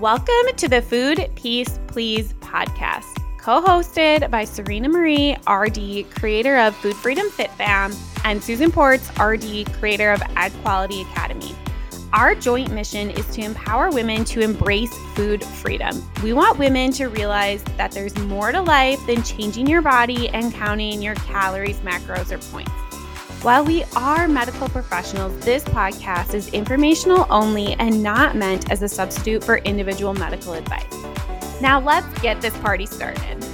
Welcome to the Food Peace Please podcast, co hosted by Serena Marie, RD, creator of Food Freedom Fit Fam, and Susan Ports, RD, creator of Egg Quality Academy. Our joint mission is to empower women to embrace food freedom. We want women to realize that there's more to life than changing your body and counting your calories, macros, or points. While we are medical professionals, this podcast is informational only and not meant as a substitute for individual medical advice. Now, let's get this party started.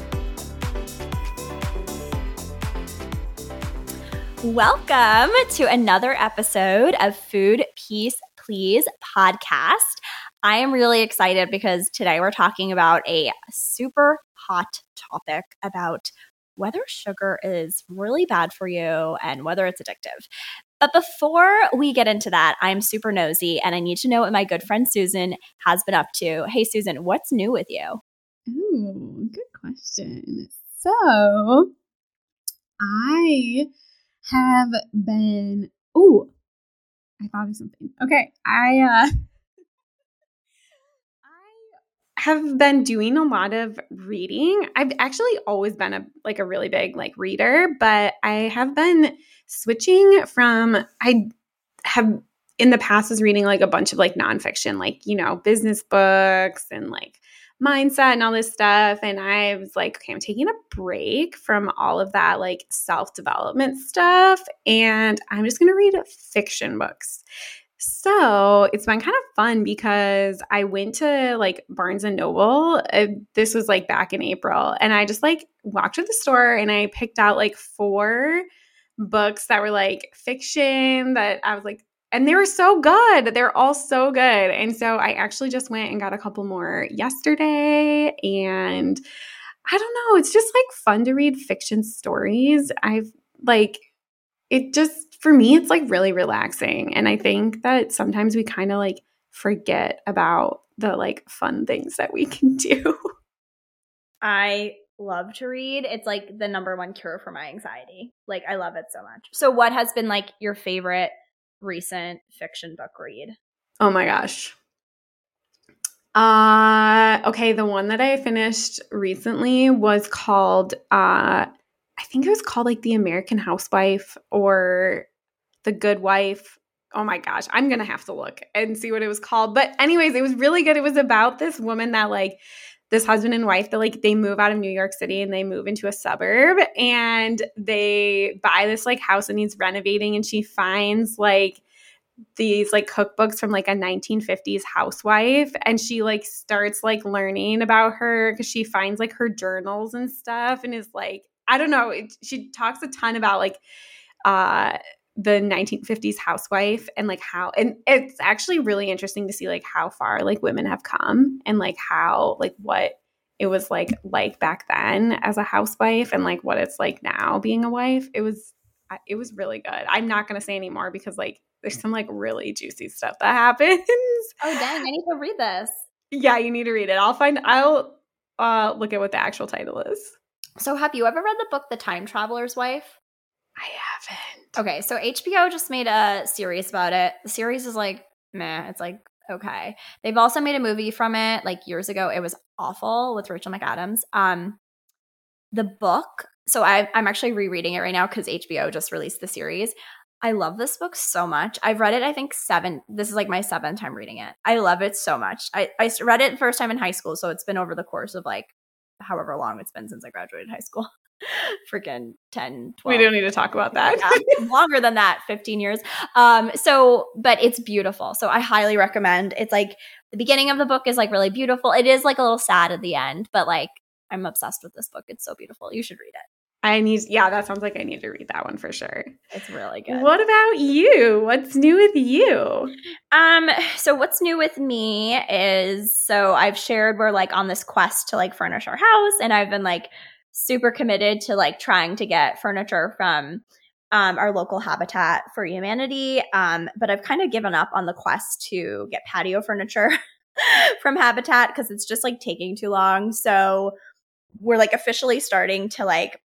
Welcome to another episode of Food Peace Please podcast. I am really excited because today we're talking about a super hot topic about whether sugar is really bad for you and whether it's addictive. But before we get into that, I'm super nosy and I need to know what my good friend Susan has been up to. Hey, Susan, what's new with you? Ooh, good question. So, I have been. Oh, I thought of something. Okay, I uh, have been doing a lot of reading. I've actually always been a like a really big like reader, but I have been switching from I have in the past was reading like a bunch of like nonfiction, like, you know, business books and like mindset and all this stuff. And I was like, okay, I'm taking a break from all of that like self development stuff. And I'm just going to read fiction books. So it's been kind of fun because I went to like Barnes and Noble. Uh, this was like back in April. And I just like walked to the store and I picked out like four books that were like fiction that I was like, and they were so good. They're all so good. And so I actually just went and got a couple more yesterday. And I don't know, it's just like fun to read fiction stories. I've like, it just for me, it's like really relaxing. And I think that sometimes we kind of like forget about the like fun things that we can do. I love to read. It's like the number one cure for my anxiety. Like, I love it so much. So, what has been like your favorite recent fiction book read? Oh my gosh. Uh okay, the one that I finished recently was called uh I think it was called like The American Housewife or the Good Wife. Oh my gosh, I'm going to have to look and see what it was called. But anyways, it was really good. It was about this woman that like this husband and wife that like they move out of New York City and they move into a suburb and they buy this like house and needs renovating and she finds like these like cookbooks from like a 1950s housewife and she like starts like learning about her because she finds like her journals and stuff and is like I don't know it, she talks a ton about like uh the 1950s housewife and like how and it's actually really interesting to see like how far like women have come and like how like what it was like like back then as a housewife and like what it's like now being a wife. It was it was really good. I'm not going to say anymore because like there's some like really juicy stuff that happens. Oh dang i need to read this. Yeah you need to read it. I'll find i'll uh look at what the actual title is so have you ever read the book the time traveler's wife I haven't. Okay, so HBO just made a series about it. The series is like, meh, it's like, okay. They've also made a movie from it like years ago. It was awful with Rachel McAdams. Um, the book, so I, I'm actually rereading it right now because HBO just released the series. I love this book so much. I've read it, I think, seven. This is like my seventh time reading it. I love it so much. I, I read it first time in high school, so it's been over the course of like however long it's been since I graduated high school. freaking 10 12 we don't need to talk about that. Yeah, longer than that 15 years. Um so but it's beautiful. So i highly recommend it's like the beginning of the book is like really beautiful. It is like a little sad at the end but like i'm obsessed with this book. It's so beautiful. You should read it I need, yeah, that sounds like I need to read that one for sure. It's really good. What about you? What's new with you? Um, so what's new with me is so I've shared we're like on this quest to like furnish our house, and I've been like super committed to like trying to get furniture from um, our local Habitat for Humanity. Um, but I've kind of given up on the quest to get patio furniture from Habitat because it's just like taking too long. So we're like officially starting to like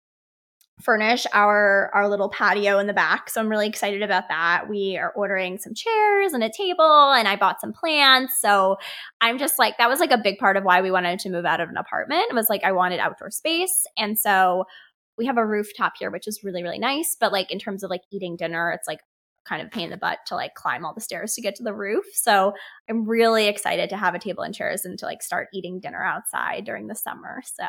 furnish our our little patio in the back. So I'm really excited about that. We are ordering some chairs and a table and I bought some plants. So I'm just like that was like a big part of why we wanted to move out of an apartment. It was like I wanted outdoor space. And so we have a rooftop here which is really really nice, but like in terms of like eating dinner, it's like kind of pain in the butt to like climb all the stairs to get to the roof. So I'm really excited to have a table and chairs and to like start eating dinner outside during the summer. So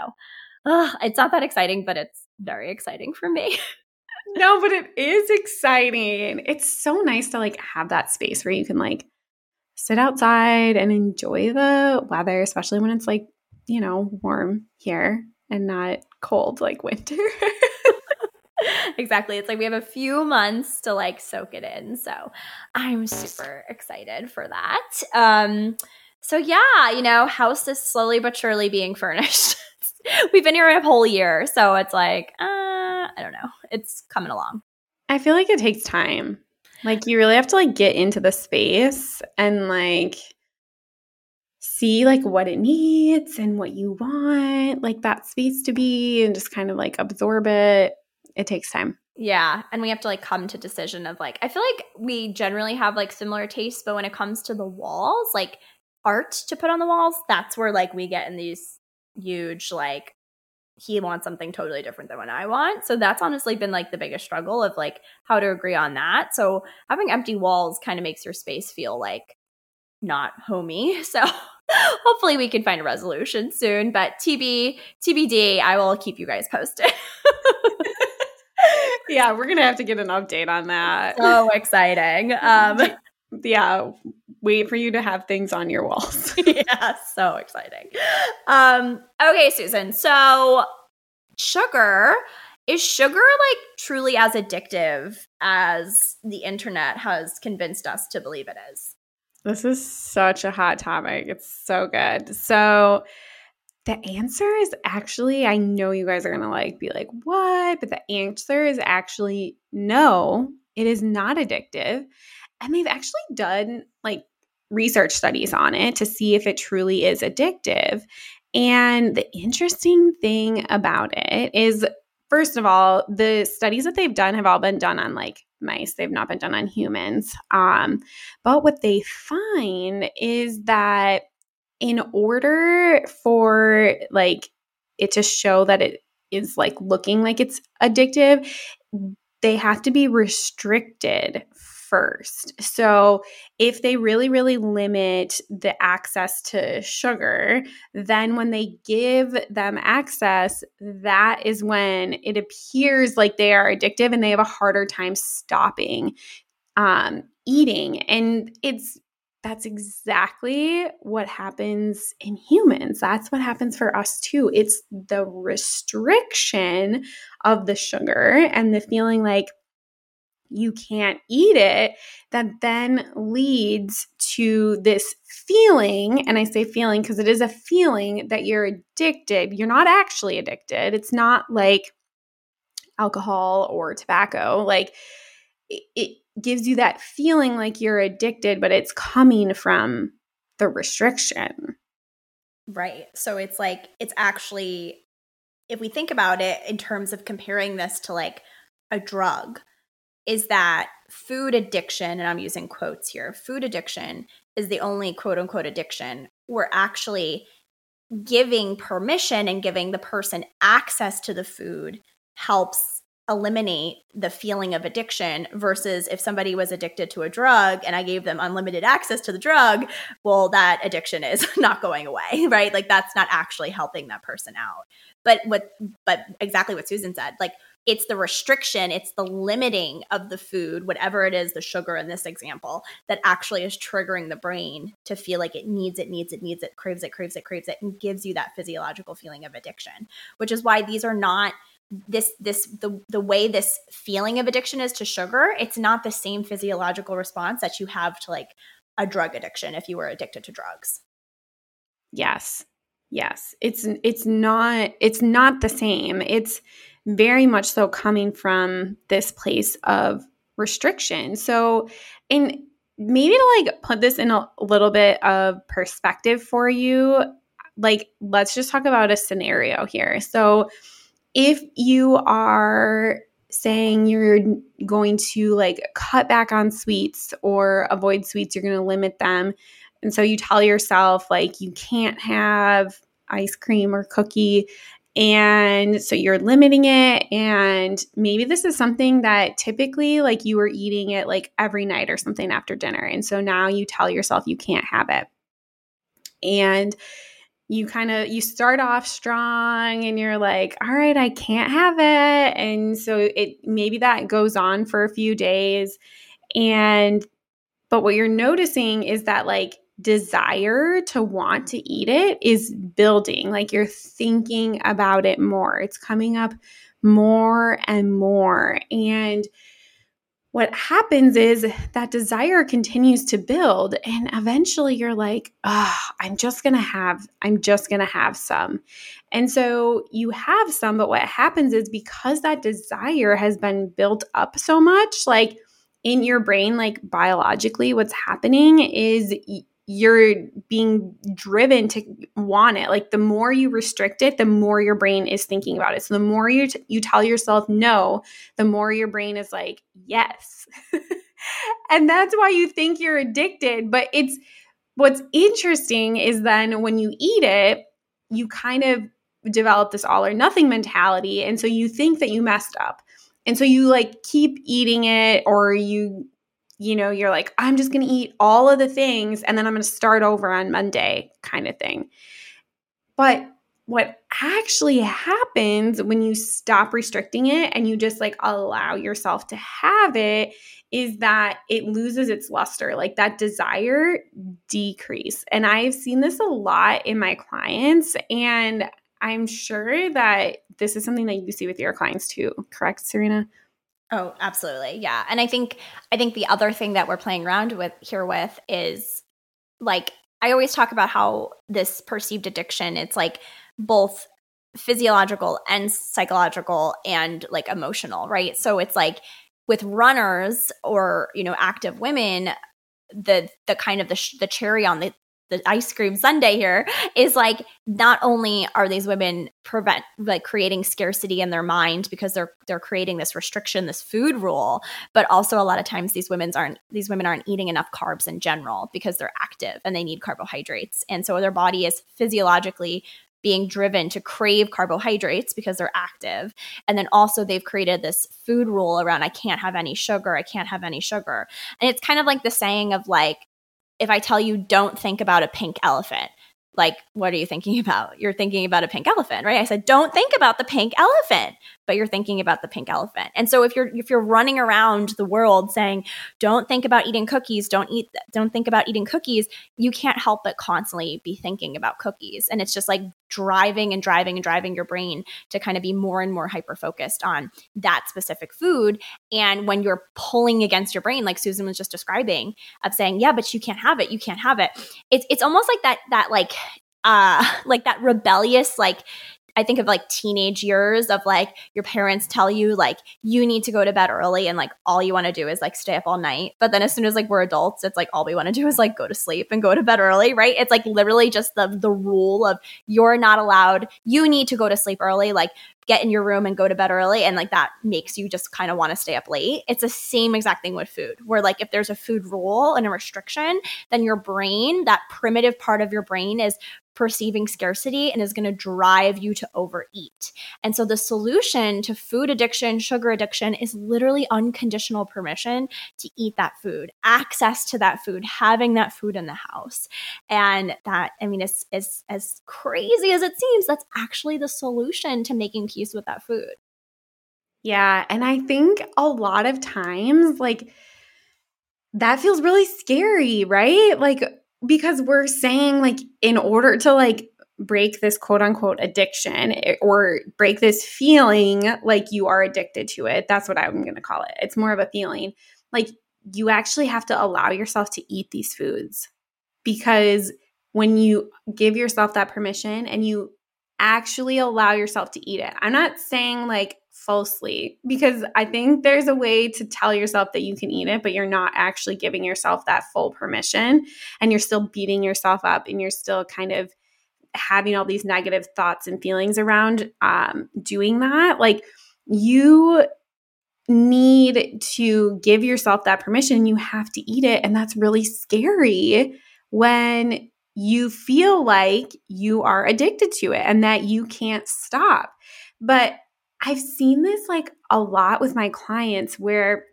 it's not that exciting, but it's very exciting for me. no, but it is exciting. It's so nice to like have that space where you can like sit outside and enjoy the weather, especially when it's like, you know, warm here and not cold like winter. exactly. It's like we have a few months to like soak it in. So I'm super excited for that. Um, so yeah, you know, house is slowly but surely being furnished. We've been here a whole year, so it's like, uh, I don't know. It's coming along. I feel like it takes time. Like you really have to like get into the space and like see like what it needs and what you want like that space to be and just kind of like absorb it it takes time. Yeah, and we have to like come to decision of like I feel like we generally have like similar tastes, but when it comes to the walls, like art to put on the walls, that's where like we get in these huge like he wants something totally different than what I want. So that's honestly been like the biggest struggle of like how to agree on that. So having empty walls kind of makes your space feel like not homey. So hopefully we can find a resolution soon, but TB TBD, I will keep you guys posted. yeah, we're gonna have to get an update on that. So exciting. Um, yeah, wait for you to have things on your walls. yeah, so exciting. Um, okay, Susan. So sugar is sugar like truly as addictive as the internet has convinced us to believe it is? This is such a hot topic. It's so good. So the answer is actually, I know you guys are going to like be like, what? But the answer is actually no, it is not addictive. And they've actually done like research studies on it to see if it truly is addictive. And the interesting thing about it is, first of all, the studies that they've done have all been done on like mice. They've not been done on humans. Um, but what they find is that in order for like it to show that it is like looking like it's addictive, they have to be restricted first. So, if they really, really limit the access to sugar, then when they give them access, that is when it appears like they are addictive and they have a harder time stopping um, eating. And it's that's exactly what happens in humans. That's what happens for us too. It's the restriction of the sugar and the feeling like you can't eat it that then leads to this feeling. And I say feeling because it is a feeling that you're addicted. You're not actually addicted. It's not like alcohol or tobacco. Like it, gives you that feeling like you're addicted, but it's coming from the restriction. Right. So it's like, it's actually, if we think about it in terms of comparing this to like a drug, is that food addiction, and I'm using quotes here, food addiction is the only quote unquote addiction. We're actually giving permission and giving the person access to the food helps eliminate the feeling of addiction versus if somebody was addicted to a drug and I gave them unlimited access to the drug, well, that addiction is not going away, right? Like that's not actually helping that person out. But what, but exactly what Susan said, like it's the restriction, it's the limiting of the food, whatever it is, the sugar in this example, that actually is triggering the brain to feel like it needs it, needs it, needs it, craves it, craves it, craves it, and gives you that physiological feeling of addiction, which is why these are not this this the the way this feeling of addiction is to sugar it's not the same physiological response that you have to like a drug addiction if you were addicted to drugs. Yes. Yes. It's it's not it's not the same. It's very much so coming from this place of restriction so and maybe to like put this in a little bit of perspective for you like let's just talk about a scenario here so if you are saying you're going to like cut back on sweets or avoid sweets, you're going to limit them. And so you tell yourself like you can't have ice cream or cookie. And so you're limiting it. And maybe this is something that typically like you were eating it like every night or something after dinner. And so now you tell yourself you can't have it. And you kind of you start off strong and you're like all right i can't have it and so it maybe that goes on for a few days and but what you're noticing is that like desire to want to eat it is building like you're thinking about it more. It's coming up more and more. And what happens is that desire continues to build and eventually you're like oh, i'm just gonna have i'm just gonna have some. And so you have some but what happens is because that desire has been built up so much like in your brain like biologically what's happening is you're being driven to want it. Like the more you restrict it, the more your brain is thinking about it. So the more you t- you tell yourself no, the more your brain is like yes. and that's why you think you're addicted, but it's what's interesting is then when you eat it, you kind of develop this all or nothing mentality and so you think that you messed up. And so you like keep eating it or you you know, you're like, I'm just going to eat all of the things and then I'm going to start over on Monday, kind of thing. But what actually happens when you stop restricting it and you just like allow yourself to have it is that it loses its luster like that desire decrease and i've seen this a lot in my clients and i'm sure that this is something that you see with your clients too correct serena Oh, absolutely. Yeah. And I think I think the other thing that we're playing around with here with is like I always talk about how this perceived addiction, it's like both physiological and psychological and like emotional, right? So it's like with runners or, you know, active women, the the kind of the, sh- the cherry on the the ice cream sundae here is like not only are these women prevent like creating scarcity in their mind because they're they're creating this restriction this food rule but also a lot of times these women aren't these women aren't eating enough carbs in general because they're active and they need carbohydrates and so their body is physiologically being driven to crave carbohydrates because they're active. And then also they've created this food rule around I can't have any sugar, I can't have any sugar. And it's kind of like the saying of like if I tell you don't think about a pink elephant, like what are you thinking about? You're thinking about a pink elephant, right? I said don't think about the pink elephant but you're thinking about the pink elephant. And so if you're if you're running around the world saying, "Don't think about eating cookies, don't eat don't think about eating cookies," you can't help but constantly be thinking about cookies. And it's just like driving and driving and driving your brain to kind of be more and more hyper focused on that specific food. And when you're pulling against your brain, like Susan was just describing, of saying, "Yeah, but you can't have it. You can't have it." It's it's almost like that that like uh like that rebellious like I think of like teenage years of like your parents tell you like you need to go to bed early and like all you want to do is like stay up all night. But then as soon as like we're adults, it's like all we want to do is like go to sleep and go to bed early, right? It's like literally just the the rule of you're not allowed, you need to go to sleep early. Like get in your room and go to bed early and like that makes you just kind of want to stay up late it's the same exact thing with food where like if there's a food rule and a restriction then your brain that primitive part of your brain is perceiving scarcity and is going to drive you to overeat. And so the solution to food addiction, sugar addiction is literally unconditional permission to eat that food, access to that food, having that food in the house. And that, I mean, it's, it's as crazy as it seems, that's actually the solution to making peace with that food. Yeah. And I think a lot of times, like, that feels really scary, right? Like, because we're saying, like, in order to, like, break this quote unquote addiction eh, or break this feeling like you are addicted to it, that's what I'm going to call it. It's more of a feeling. Like, you actually have to allow yourself to eat these foods because when you give yourself that permission and you actually allow yourself to eat it. I'm not saying like falsely because I think there's a way to tell yourself that you can eat it, but you're not actually giving yourself that full permission and you're still beating yourself up and you're still kind of having all these negative thoughts and feelings around um, doing that, like you need to give yourself that permission. You have to eat it. And that's really scary when you feel like you are addicted to it and that you can't stop. But I've seen this like a lot with my clients where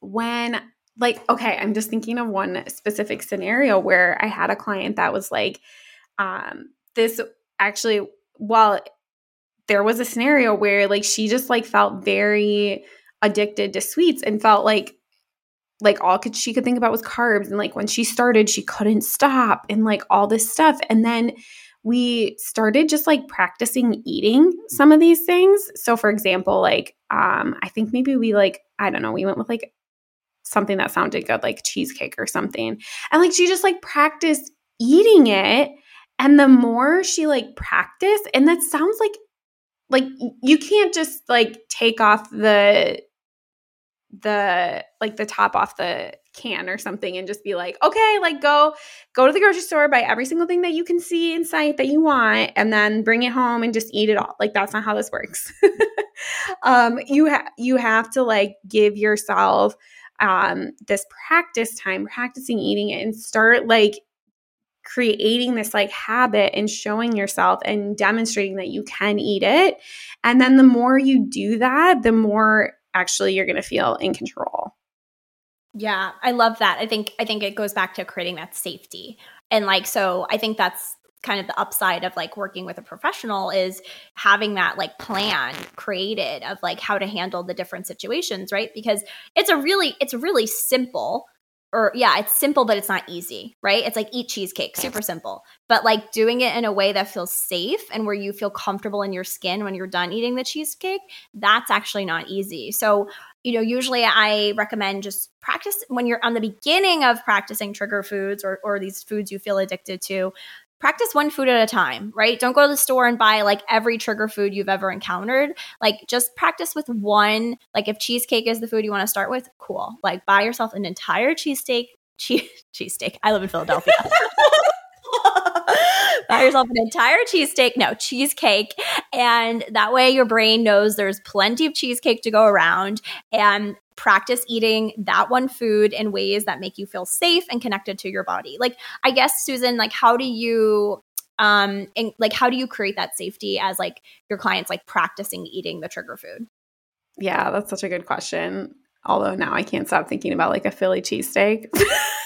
when like okay i'm just thinking of one specific scenario where i had a client that was like um this actually while there was a scenario where like she just like felt very addicted to sweets and felt like like all could she could think about was carbs. And like when she started she couldn't stop and like all this stuff. And then we started just like practicing eating some of these things so for example like um i think maybe we like i don't know we went with like something that sounded good, like cheesecake or something. And like she just like practiced eating it. And the more she like practiced, and that sounds like like you can't just like take off the the like the top off the can or something and just be like okay like go go to the grocery store buy every single thing that you can see in sight that you want and then bring it home and just eat it all like that's not how this works um you have you have to like give yourself um, this practice time, practicing eating it, and start like creating this like habit and showing yourself and demonstrating that you can eat it. And then the more you do that, the more actually you're going to feel in control. Yeah, I love that. I think I think it goes back to creating that safety. And like so I think that's kind of the upside of like working with a professional is having that like plan created of like how to handle the different situations right because it's a really it's really simple or yeah it's simple but it's not easy right it's like eat cheesecake super simple but like doing it in a way that feels safe and where you feel comfortable in your skin when you're done eating the cheesecake that's actually not easy so you know usually i recommend just practice when you're on the beginning of practicing trigger foods or, or these foods you feel addicted to practice one food at a time, right? Don't go to the store and buy like every trigger food you've ever encountered. Like just practice with one. Like if cheesecake is the food you want to start with, cool. Like buy yourself an entire cheesesteak, cheese cheesesteak. I live in Philadelphia. buy yourself an entire cheesesteak, no, cheesecake. And that way your brain knows there's plenty of cheesecake to go around. And practice eating that one food in ways that make you feel safe and connected to your body. Like, I guess, Susan, like, how do you um and like how do you create that safety as like your clients like practicing eating the trigger food yeah that's such a good question although now i can't stop thinking about like a philly cheesesteak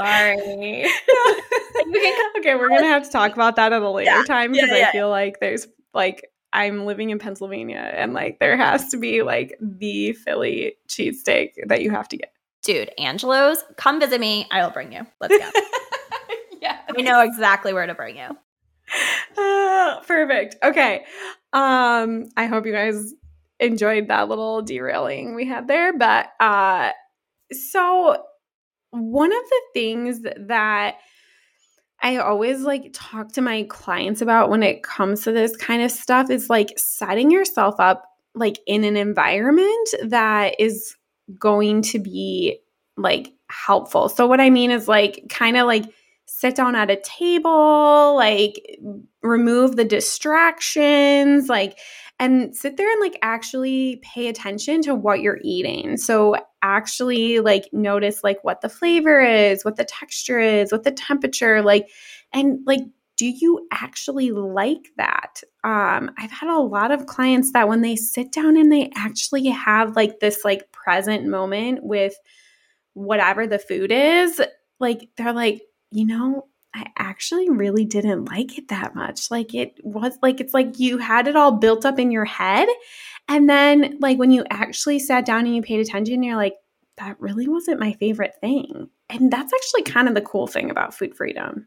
sorry okay we're gonna have to talk about that at a later yeah, time because yeah, yeah. i feel like there's like I'm living in Pennsylvania and like there has to be like the Philly cheesesteak that you have to get. Dude, Angelo's, come visit me. I will bring you. Let's go. yeah. We know exactly where to bring you. Uh, perfect. Okay. Um, I hope you guys enjoyed that little derailing we had there. But uh so one of the things that I always like talk to my clients about when it comes to this kind of stuff is like setting yourself up like in an environment that is going to be like helpful. So what I mean is like kind of like sit down at a table, like remove the distractions, like and sit there and like actually pay attention to what you're eating. So actually like notice like what the flavor is, what the texture is, what the temperature like and like do you actually like that? Um I've had a lot of clients that when they sit down and they actually have like this like present moment with whatever the food is, like they're like, you know, I actually really didn't like it that much. Like it was like it's like you had it all built up in your head. And then like when you actually sat down and you paid attention, you're like, that really wasn't my favorite thing. And that's actually kind of the cool thing about food freedom.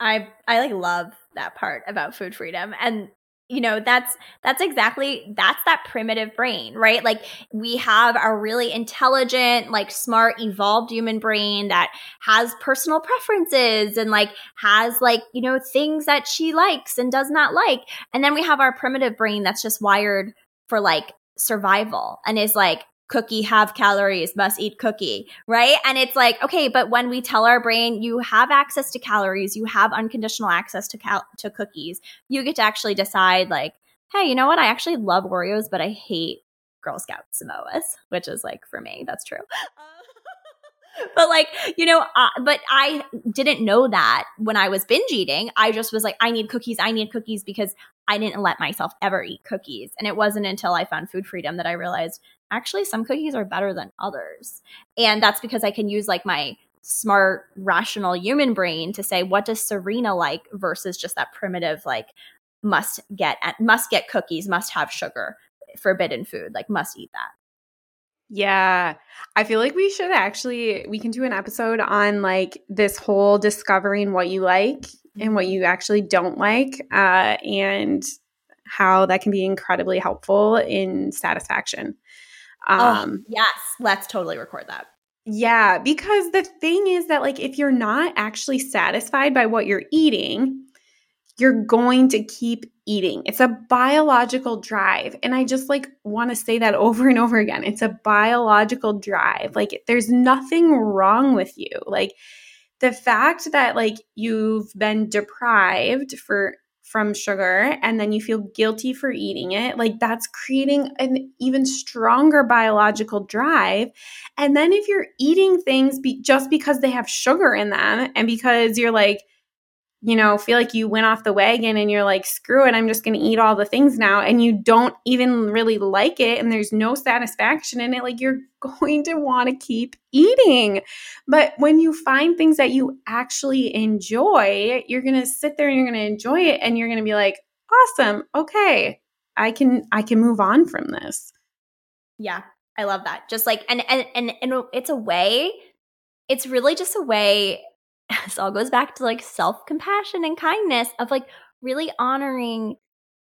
I I like love that part about food freedom. And you know that's that's exactly that's that primitive brain right? Like we have a really intelligent like smart evolved human brain that has personal preferences and like has like you know things that she likes and does not like. And then we have our primitive brain that's just wired for like survival and is like cookie have calories, must eat cookie, right? And it's like, okay, but when we tell our brain you have access to calories, you have unconditional access to cal- to cookies, you get to actually decide like, hey, you know what? I actually love Oreos, but I hate Girl Scout Samoas, which is like for me, that's true. but like you know uh, but i didn't know that when i was binge eating i just was like i need cookies i need cookies because i didn't let myself ever eat cookies. And it wasn't until i found food freedom that i realized actually some cookies are better than others. And that's because i can use like my smart rational human brain to say what does serena like versus just that primitive like must get must get cookies must have sugar forbidden food like must eat that. Yeah. I feel like we should actually we can do an episode on like this whole discovering what you like and what you actually don't like uh and how that can be incredibly helpful in satisfaction. Oh, um oh, yes, let's totally record that. Yeah, because the thing is that like if you're not actually satisfied by what you're eating, you're going to keep eating. It's a biological drive. And I just like want to say that over and over again. It's a biological drive. Like there's nothing wrong with you. Like the fact that like you've been deprived for from sugar and then you feel guilty for eating it, like that's creating an even stronger biological drive. And then if you're eating things be- just because they have sugar in them and because you're like you know, feel like you went off the wagon and you're like, screw it, I'm just going to eat all the things now. And you don't even really like it and there's no satisfaction in it, like you're going to want to keep eating. But when you find things that you actually enjoy, you're going to sit there and you're going to enjoy it and you're going to be like, awesome, okay, I can, I can move on from this. Yeah, I love that. Just like, and, and, and, and it's a way, it's really just a way this all goes back to like self compassion and kindness of like really honoring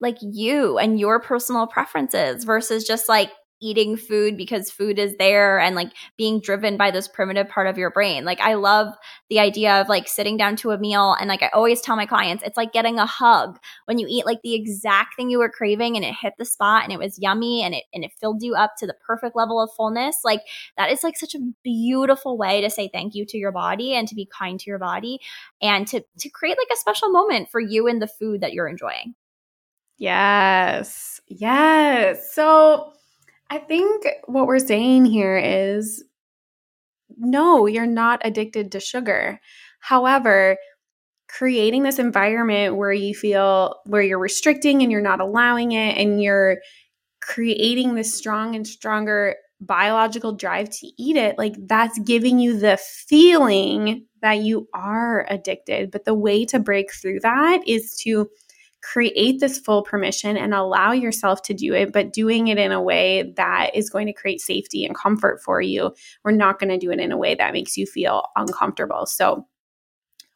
like you and your personal preferences versus just like eating food because food is there and like being driven by this primitive part of your brain. Like I love the idea of like sitting down to a meal and like I always tell my clients it's like getting a hug when you eat like the exact thing you were craving and it hit the spot and it was yummy and it and it filled you up to the perfect level of fullness. Like that is like such a beautiful way to say thank you to your body and to be kind to your body and to to create like a special moment for you and the food that you're enjoying. Yes. Yes. So I think what we're saying here is no, you're not addicted to sugar. However, creating this environment where you feel where you're restricting and you're not allowing it and you're creating this strong and stronger biological drive to eat it, like that's giving you the feeling that you are addicted. But the way to break through that is to create this full permission and allow yourself to do it, but doing it in a way that is going to create safety and comfort for you. We're not going to do it in a way that makes you feel uncomfortable. So,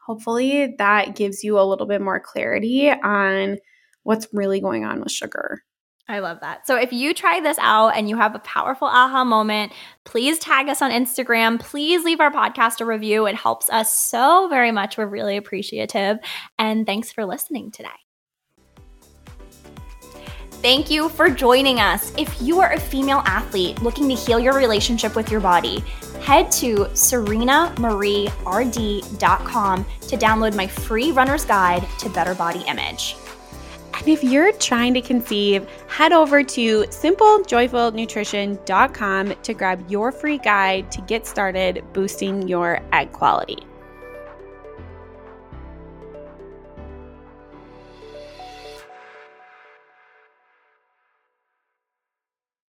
hopefully, that gives you a little bit more clarity on what's really going on with sugar. I love that. So if you try this out and you have a powerful aha moment, please tag us on Instagram. Please leave our podcast a review. It helps us so very much. We're really appreciative. And thanks for listening today. Thank you for joining us. If you are a female athlete looking to heal your relationship with your body, head to serenamarierd.com to download my free runner's guide to better body image. And if you're trying to conceive, head over to simplejoyfulnutrition.com to grab your free guide to get started boosting your egg quality.